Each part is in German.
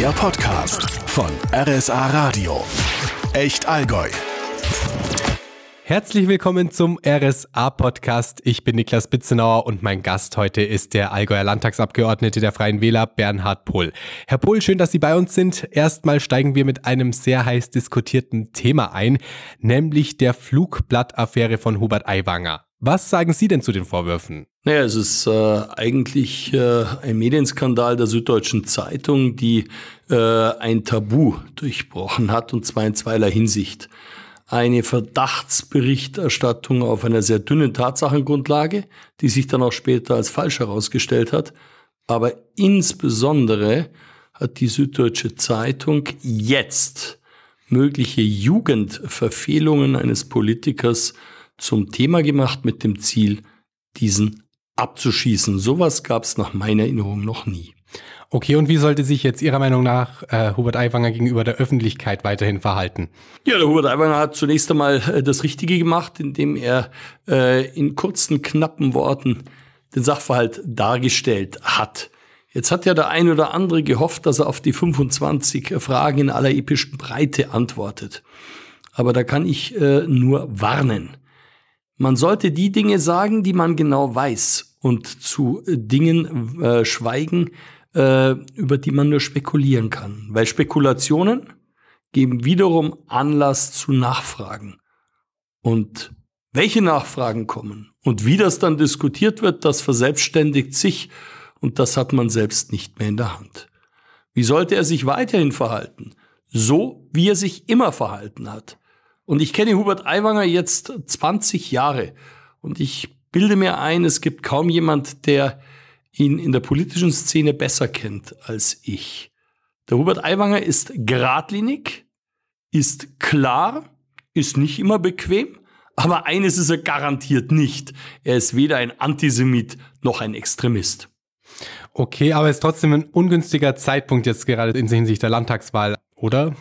Der Podcast von RSA Radio. Echt Allgäu. Herzlich willkommen zum RSA-Podcast. Ich bin Niklas Bitzenauer und mein Gast heute ist der Allgäuer Landtagsabgeordnete der Freien Wähler, Bernhard Pohl. Herr Pohl, schön, dass Sie bei uns sind. Erstmal steigen wir mit einem sehr heiß diskutierten Thema ein, nämlich der Flugblattaffäre von Hubert Aiwanger. Was sagen Sie denn zu den Vorwürfen? Naja, es ist äh, eigentlich äh, ein Medienskandal der Süddeutschen Zeitung, die äh, ein Tabu durchbrochen hat, und zwar in zweierlei Hinsicht. Eine Verdachtsberichterstattung auf einer sehr dünnen Tatsachengrundlage, die sich dann auch später als falsch herausgestellt hat. Aber insbesondere hat die Süddeutsche Zeitung jetzt mögliche Jugendverfehlungen eines Politikers zum Thema gemacht mit dem Ziel, diesen abzuschießen. Sowas gab es nach meiner Erinnerung noch nie. Okay, und wie sollte sich jetzt Ihrer Meinung nach äh, Hubert Aiwanger gegenüber der Öffentlichkeit weiterhin verhalten? Ja, der Hubert Aiwanger hat zunächst einmal äh, das Richtige gemacht, indem er äh, in kurzen, knappen Worten den Sachverhalt dargestellt hat. Jetzt hat ja der ein oder andere gehofft, dass er auf die 25 Fragen in aller epischen Breite antwortet. Aber da kann ich äh, nur warnen. Man sollte die Dinge sagen, die man genau weiß und zu äh, Dingen äh, schweigen, äh, über die man nur spekulieren kann. Weil Spekulationen geben wiederum Anlass zu Nachfragen. Und welche Nachfragen kommen und wie das dann diskutiert wird, das verselbstständigt sich und das hat man selbst nicht mehr in der Hand. Wie sollte er sich weiterhin verhalten? So, wie er sich immer verhalten hat. Und ich kenne Hubert Aiwanger jetzt 20 Jahre. Und ich bilde mir ein, es gibt kaum jemand, der ihn in der politischen Szene besser kennt als ich. Der Hubert Aiwanger ist geradlinig, ist klar, ist nicht immer bequem, aber eines ist er garantiert nicht. Er ist weder ein Antisemit noch ein Extremist. Okay, aber es ist trotzdem ein ungünstiger Zeitpunkt jetzt gerade in Hinsicht der Landtagswahl, oder?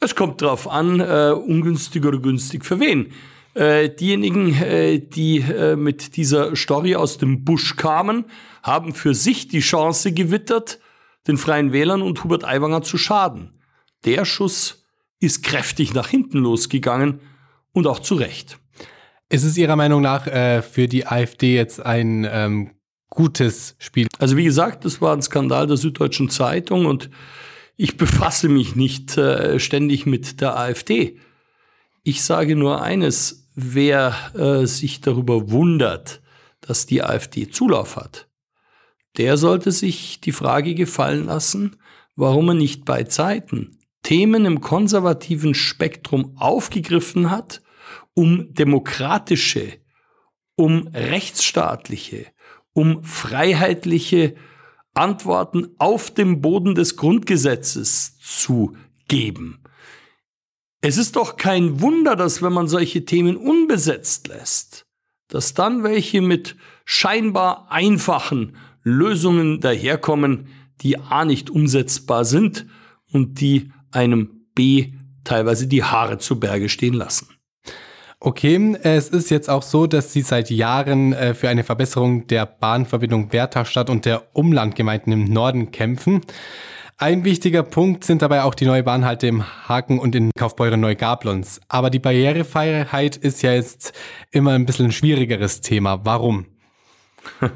Es kommt darauf an, äh, ungünstig oder günstig für wen. Äh, diejenigen, äh, die äh, mit dieser Story aus dem Busch kamen, haben für sich die Chance gewittert, den Freien Wählern und Hubert Aiwanger zu schaden. Der Schuss ist kräftig nach hinten losgegangen und auch zu Recht. Ist es Ihrer Meinung nach für die AfD jetzt ein ähm, gutes Spiel? Also wie gesagt, das war ein Skandal der Süddeutschen Zeitung und ich befasse mich nicht ständig mit der AfD. Ich sage nur eines, wer äh, sich darüber wundert, dass die AfD Zulauf hat, der sollte sich die Frage gefallen lassen, warum er nicht bei Zeiten Themen im konservativen Spektrum aufgegriffen hat, um demokratische, um rechtsstaatliche, um freiheitliche Antworten auf dem Boden des Grundgesetzes zu geben. Es ist doch kein Wunder, dass wenn man solche Themen unbesetzt lässt, dass dann welche mit scheinbar einfachen Lösungen daherkommen, die a nicht umsetzbar sind und die einem b teilweise die Haare zu Berge stehen lassen. Okay, es ist jetzt auch so, dass Sie seit Jahren äh, für eine Verbesserung der Bahnverbindung Wertherstadt und der Umlandgemeinden im Norden kämpfen. Ein wichtiger Punkt sind dabei auch die neue Bahnhalte im Haken und in Kaufbeuren Neugablons. Aber die Barrierefreiheit ist ja jetzt immer ein bisschen ein schwierigeres Thema. Warum?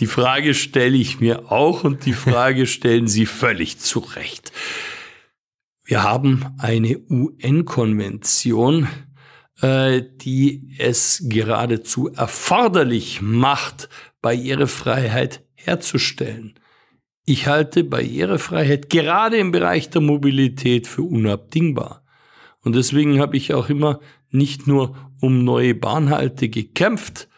Die Frage stelle ich mir auch und die Frage stellen Sie völlig zu Recht. Wir haben eine UN-Konvention, äh, die es geradezu erforderlich macht, Barrierefreiheit herzustellen. Ich halte Barrierefreiheit gerade im Bereich der Mobilität für unabdingbar. Und deswegen habe ich auch immer nicht nur um neue Bahnhalte gekämpft.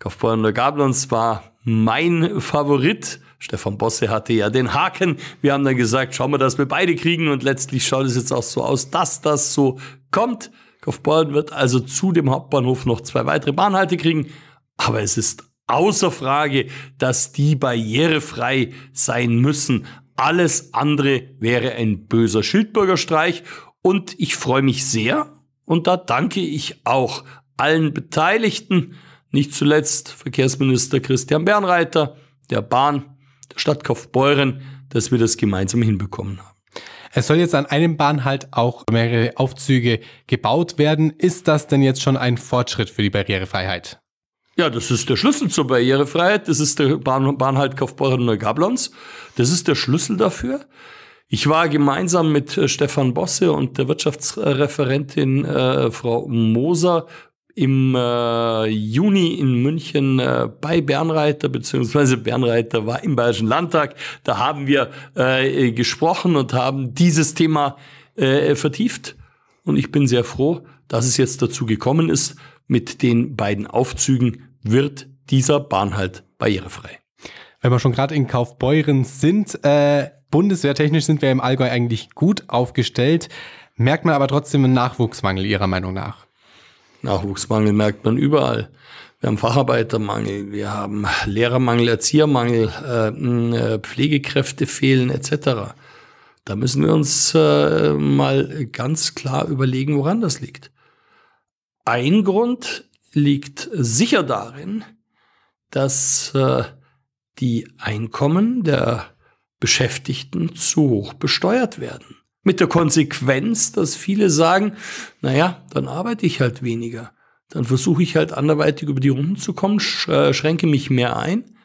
Kaufbeuren der Gablons war mein Favorit. Stefan Bosse hatte ja den Haken. Wir haben dann gesagt, schauen wir, dass wir beide kriegen. Und letztlich schaut es jetzt auch so aus, dass das so kommt. Kaufbeuren wird also zu dem Hauptbahnhof noch zwei weitere Bahnhalte kriegen. Aber es ist außer Frage, dass die barrierefrei sein müssen. Alles andere wäre ein böser Schildbürgerstreich. Und ich freue mich sehr. Und da danke ich auch allen Beteiligten, nicht zuletzt Verkehrsminister Christian Bernreiter, der Bahn, der Stadt Kaufbeuren, dass wir das gemeinsam hinbekommen haben. Es soll jetzt an einem Bahnhalt auch mehrere Aufzüge gebaut werden. Ist das denn jetzt schon ein Fortschritt für die Barrierefreiheit? Ja, das ist der Schlüssel zur Barrierefreiheit. Das ist der Bahn Bahnhalt Kaufbeuren Neugablons. Das ist der Schlüssel dafür. Ich war gemeinsam mit äh, Stefan Bosse und der Wirtschaftsreferentin äh, Frau Moser im äh, Juni in München äh, bei Bernreiter, beziehungsweise Bernreiter war im Bayerischen Landtag. Da haben wir äh, gesprochen und haben dieses Thema äh, vertieft. Und ich bin sehr froh, dass es jetzt dazu gekommen ist. Mit den beiden Aufzügen wird dieser Bahnhalt barrierefrei. Wenn wir schon gerade in Kaufbeuren sind, äh, bundeswehrtechnisch sind wir im Allgäu eigentlich gut aufgestellt, merkt man aber trotzdem einen Nachwuchsmangel Ihrer Meinung nach? Nachwuchsmangel merkt man überall. Wir haben Facharbeitermangel, wir haben Lehrermangel, Erziehermangel, äh, äh, Pflegekräfte fehlen etc. Da müssen wir uns äh, mal ganz klar überlegen, woran das liegt. Ein Grund liegt sicher darin, dass äh, die Einkommen der Beschäftigten zu hoch besteuert werden. Mit der Konsequenz, dass viele sagen, naja, dann arbeite ich halt weniger. Dann versuche ich halt anderweitig über die Runden zu kommen, äh, schränke mich mehr ein.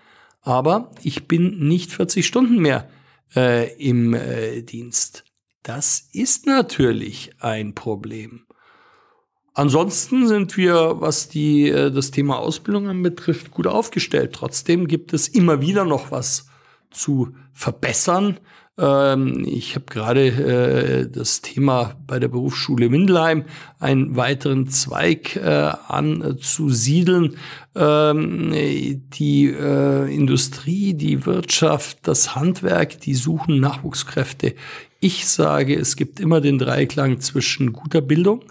Aber ich bin nicht 40 Stunden mehr äh, im äh, Dienst. Das ist natürlich ein Problem. Ansonsten sind wir, was die, äh, das Thema Ausbildung anbetrifft, gut aufgestellt. Trotzdem gibt es immer wieder noch was zu verbessern. Ähm, ich habe gerade äh, das Thema bei der Berufsschule Windelheim, einen weiteren Zweig äh, anzusiedeln. Ähm, die äh, Industrie, die Wirtschaft, das Handwerk, die suchen Nachwuchskräfte. Ich sage, es gibt immer den Dreiklang zwischen guter Bildung,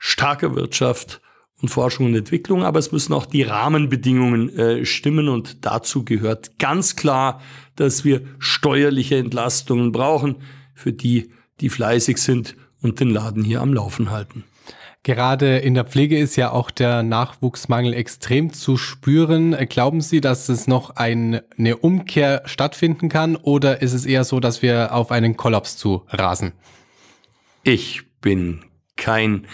starker Wirtschaft und Forschung und Entwicklung, aber es müssen auch die Rahmenbedingungen äh, stimmen und dazu gehört ganz klar, dass wir steuerliche Entlastungen brauchen für die, die fleißig sind und den Laden hier am Laufen halten. Gerade in der Pflege ist ja auch der Nachwuchsmangel extrem zu spüren. Glauben Sie, dass es noch ein, eine Umkehr stattfinden kann oder ist es eher so, dass wir auf einen Kollaps zu rasen? Ich bin kein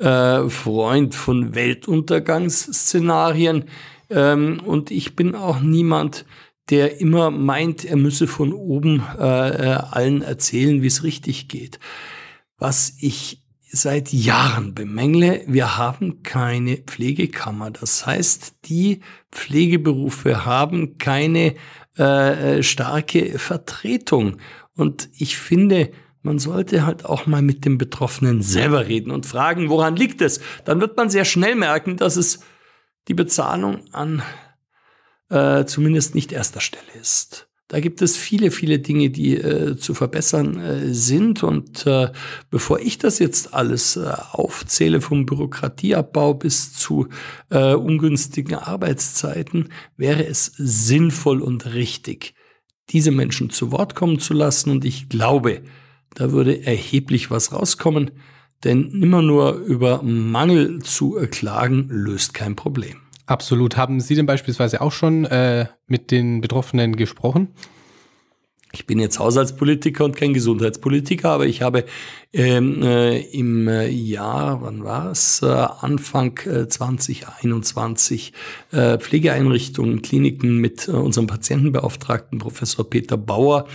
äh, Freund von Weltuntergangsszenarien ähm, und ich bin auch niemand, der immer meint, er müsse von oben äh, äh allen erzählen, wie es richtig geht. Was ich seit Jahren bemängle, wir haben keine Pflegekammer. Das heißt, die Pflegeberufe haben keine äh, äh starke Vertretung. Und ich finde, man sollte halt auch mal mit dem Betroffenen selber reden und fragen, woran liegt es? Dann wird man sehr schnell merken, dass es die Bezahlung an äh, zumindest nicht erster Stelle ist. Da gibt es viele, viele Dinge, die äh, zu verbessern äh, sind. Und äh, bevor ich das jetzt alles äh, aufzähle, vom Bürokratieabbau bis zu äh, ungünstigen Arbeitszeiten, wäre es sinnvoll und richtig, diese Menschen zu Wort kommen zu lassen. Und ich glaube, da würde erheblich was rauskommen, denn immer nur über Mangel zu klagen löst kein Problem. Absolut. Haben Sie denn beispielsweise auch schon äh, mit den Betroffenen gesprochen? Ich bin jetzt Haushaltspolitiker und kein Gesundheitspolitiker, aber ich habe ähm, äh, im äh, Jahr, wann war es, äh, Anfang äh, 2021 äh, Pflegeeinrichtungen, Kliniken mit äh, unserem Patientenbeauftragten Professor Peter Bauer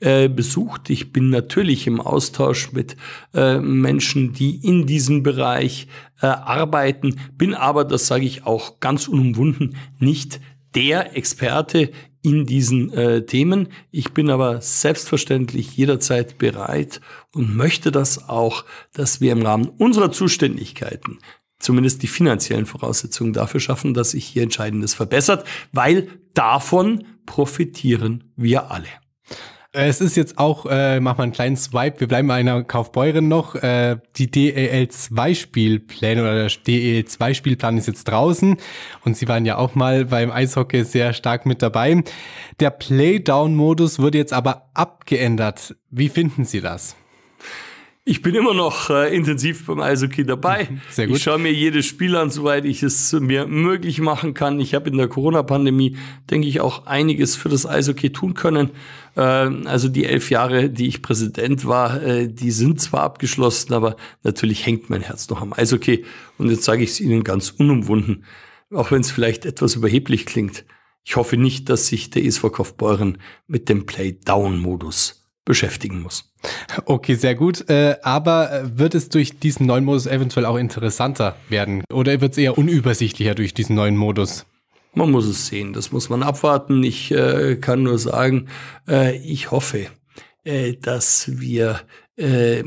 besucht. Ich bin natürlich im Austausch mit Menschen, die in diesem Bereich arbeiten, bin aber, das sage ich auch ganz unumwunden, nicht der Experte in diesen äh, Themen. Ich bin aber selbstverständlich jederzeit bereit und möchte das auch, dass wir im Rahmen unserer Zuständigkeiten zumindest die finanziellen Voraussetzungen dafür schaffen, dass sich hier Entscheidendes verbessert, weil davon profitieren wir alle. Es ist jetzt auch, äh, mach mal einen kleinen Swipe, wir bleiben bei einer Kaufbeuren noch. Äh, die DEL2-Spielpläne oder der DEL2-Spielplan ist jetzt draußen und Sie waren ja auch mal beim Eishockey sehr stark mit dabei. Der Playdown-Modus wurde jetzt aber abgeändert. Wie finden Sie das? Ich bin immer noch äh, intensiv beim Eishockey dabei. Sehr gut. Ich schaue mir jedes Spiel an, soweit ich es mir möglich machen kann. Ich habe in der Corona-Pandemie, denke ich, auch einiges für das Eishockey tun können. Äh, also die elf Jahre, die ich Präsident war, äh, die sind zwar abgeschlossen, aber natürlich hängt mein Herz noch am Eishockey. Und jetzt sage ich es Ihnen ganz unumwunden, auch wenn es vielleicht etwas überheblich klingt. Ich hoffe nicht, dass sich der ESV Kaufbeuren mit dem Play-Down-Modus beschäftigen muss. Okay, sehr gut. Äh, aber äh, wird es durch diesen neuen Modus eventuell auch interessanter werden? Oder wird es eher unübersichtlicher durch diesen neuen Modus? Man muss es sehen, das muss man abwarten. Ich äh, kann nur sagen, äh, ich hoffe, äh, dass wir äh,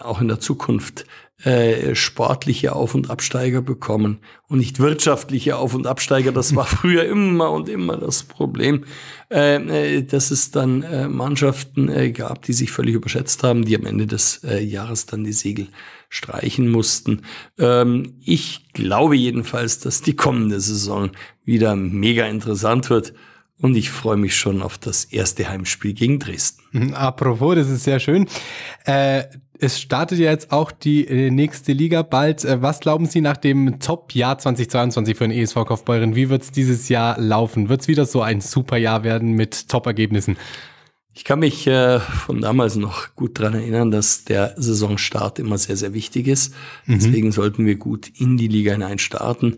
auch in der Zukunft äh, sportliche Auf- und Absteiger bekommen und nicht wirtschaftliche Auf- und Absteiger. Das war früher immer und immer das Problem, äh, äh, dass es dann äh, Mannschaften äh, gab, die sich völlig überschätzt haben, die am Ende des äh, Jahres dann die Segel streichen mussten. Ähm, ich glaube jedenfalls, dass die kommende Saison wieder mega interessant wird. Und ich freue mich schon auf das erste Heimspiel gegen Dresden. Mhm, apropos, das ist sehr schön. Äh, es startet ja jetzt auch die äh, nächste Liga bald. Äh, was glauben Sie nach dem Top-Jahr 2022 für den ESV Kaufbeuren? Wie wird es dieses Jahr laufen? Wird es wieder so ein super Jahr werden mit Top-Ergebnissen? Ich kann mich äh, von damals noch gut dran erinnern, dass der Saisonstart immer sehr, sehr wichtig ist. Mhm. Deswegen sollten wir gut in die Liga hinein starten.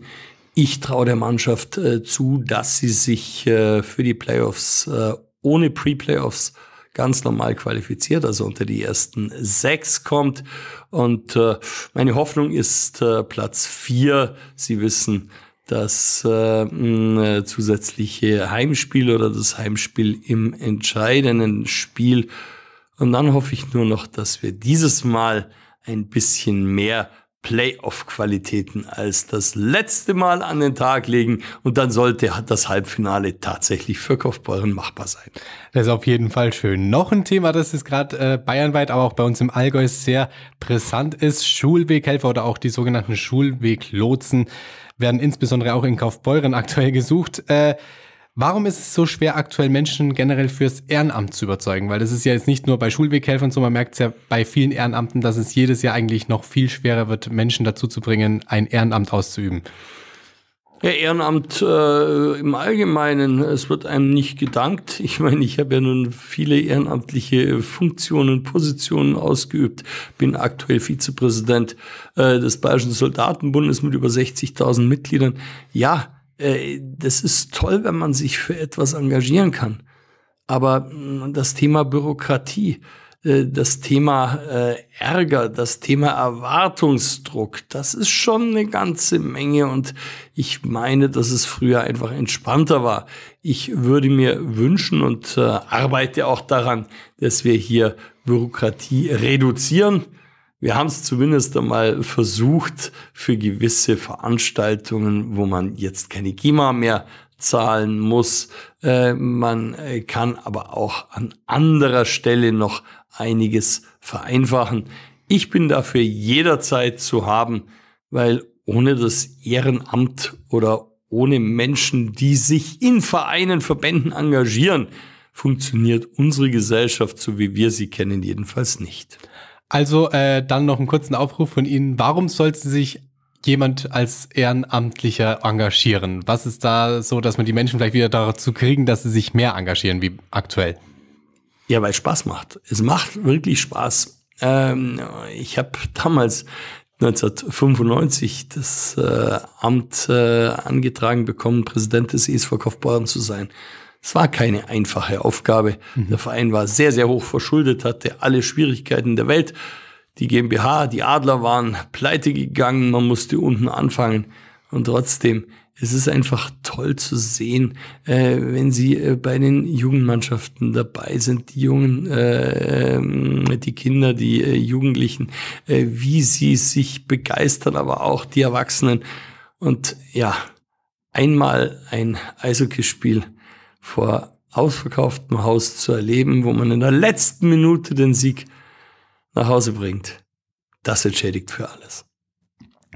Ich traue der Mannschaft äh, zu, dass sie sich äh, für die Playoffs äh, ohne Pre-Playoffs ganz normal qualifiziert, also unter die ersten sechs kommt. Und äh, meine Hoffnung ist äh, Platz vier. Sie wissen, das äh, äh, zusätzliche Heimspiel oder das Heimspiel im entscheidenden Spiel. Und dann hoffe ich nur noch, dass wir dieses Mal ein bisschen mehr Playoff-Qualitäten als das letzte Mal an den Tag legen und dann sollte das Halbfinale tatsächlich für Kaufbeuren machbar sein. Das ist auf jeden Fall schön. Noch ein Thema, das ist gerade äh, bayernweit, aber auch bei uns im Allgäu sehr brisant ist. Schulweghelfer oder auch die sogenannten Schulweglotsen werden insbesondere auch in Kaufbeuren aktuell gesucht. Äh, Warum ist es so schwer, aktuell Menschen generell fürs Ehrenamt zu überzeugen? Weil das ist ja jetzt nicht nur bei Schulweghelfern so, man merkt es ja bei vielen Ehrenamten, dass es jedes Jahr eigentlich noch viel schwerer wird, Menschen dazu zu bringen, ein Ehrenamt auszuüben. Ja, Ehrenamt äh, im Allgemeinen, es wird einem nicht gedankt. Ich meine, ich habe ja nun viele ehrenamtliche Funktionen, Positionen ausgeübt, bin aktuell Vizepräsident äh, des Bayerischen Soldatenbundes mit über 60.000 Mitgliedern. Ja, das ist toll, wenn man sich für etwas engagieren kann. Aber mm, das Thema Bürokratie, äh, das Thema äh, Ärger, das Thema Erwartungsdruck, das ist schon eine ganze Menge und ich meine, dass es früher einfach entspannter war. Ich würde mir wünschen und arbeite auch daran, dass wir hier Bürokratie reduzieren wir haben es zumindest einmal versucht für gewisse Veranstaltungen, wo man jetzt keine GEMA mehr zahlen muss. Äh, man äh, kann aber auch an anderer Stelle noch einiges vereinfachen. Ich bin dafür jederzeit zu haben, weil ohne das Ehrenamt oder ohne Menschen, die sich in Vereinen, Verbänden engagieren, funktioniert unsere Gesellschaft, so wie wir sie kennen, jedenfalls nicht. Also äh, dann noch einen kurzen Aufruf von Ihnen. Warum sollte sich jemand als Ehrenamtlicher engagieren? Was ist da so, dass man die Menschen vielleicht wieder dazu kriegen, dass sie sich mehr engagieren wie aktuell? Ja, weil es Spaß macht. Es macht wirklich Spaß. Ähm, ich habe damals 1995 das äh, Amt äh, angetragen bekommen, Präsident des ESV Kaufbeuren zu sein. Es war keine einfache Aufgabe. Mhm. Der Verein war sehr, sehr hoch verschuldet, hatte alle Schwierigkeiten der Welt. Die GmbH, die Adler waren pleite gegangen, man musste unten anfangen. Und trotzdem, es ist einfach toll zu sehen, äh, wenn sie äh, bei den Jugendmannschaften dabei sind, die Jungen, äh, die Kinder, die äh, Jugendlichen, äh, wie sie sich begeistern, aber auch die Erwachsenen. Und ja, einmal ein Eishockeyspiel vor ausverkauftem Haus zu erleben, wo man in der letzten Minute den Sieg nach Hause bringt. Das entschädigt für alles.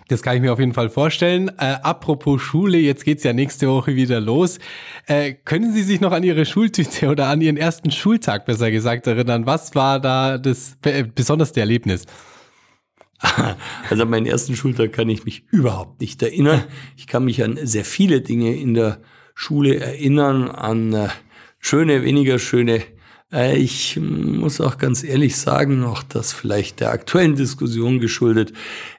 Das kann ich mir auf jeden Fall vorstellen. Äh, apropos Schule, jetzt geht's ja nächste Woche wieder los. Äh, können Sie sich noch an Ihre Schultüte oder an Ihren ersten Schultag besser gesagt erinnern? Was war da das besonderste Erlebnis? Also an meinen ersten Schultag kann ich mich überhaupt nicht erinnern. Ich kann mich an sehr viele Dinge in der Schule erinnern, an äh, schöne, weniger schöne. Äh, ich muss auch ganz ehrlich sagen, auch das vielleicht der aktuellen Diskussion geschuldet,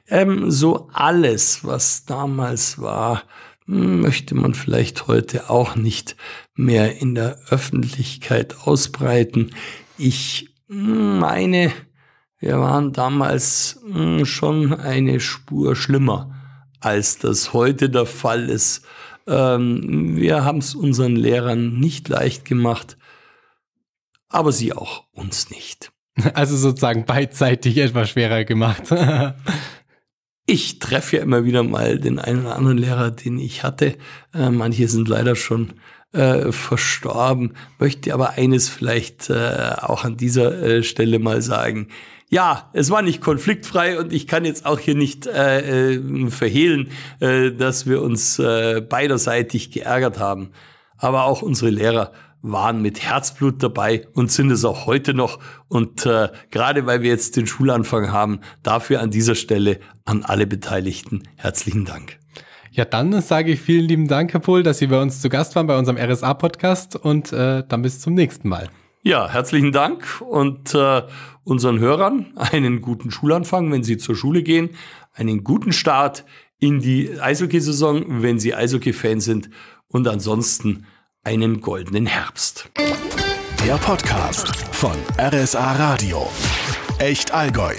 ähm, so alles, was damals war, möchte man vielleicht heute auch nicht mehr in der Öffentlichkeit ausbreiten. Ich meine, wir waren damals hm, schon eine Spur schlimmer, als das heute der Fall ist. Ähm, wir haben es unseren Lehrern nicht leicht gemacht, aber sie auch uns nicht. Also sozusagen beidseitig etwas schwerer gemacht. ich treffe ja immer wieder mal den einen oder anderen Lehrer, den ich hatte. Äh, manche sind leider schon äh, verstorben. Möchte aber eines vielleicht äh, auch an dieser äh, Stelle mal sagen ja, es war nicht konfliktfrei und ich kann jetzt auch hier nicht äh, äh, verhehlen, äh, dass wir uns äh, beiderseitig geärgert haben. Aber auch unsere Lehrer waren mit Herzblut dabei und sind es auch heute noch. Und äh, gerade weil wir jetzt den Schulanfang haben, dafür an dieser Stelle an alle Beteiligten herzlichen Dank. Ja, dann sage ich vielen lieben Dank, Herr Pohl, dass Sie bei uns zu Gast waren bei unserem RSA-Podcast und äh, dann bis zum nächsten Mal. Ja, herzlichen Dank und äh, unseren Hörern einen guten Schulanfang, wenn sie zur Schule gehen, einen guten Start in die Eishockeysaison, wenn sie Eishockey-Fan sind und ansonsten einen goldenen Herbst. Der Podcast von RSA Radio. Echt Allgäu.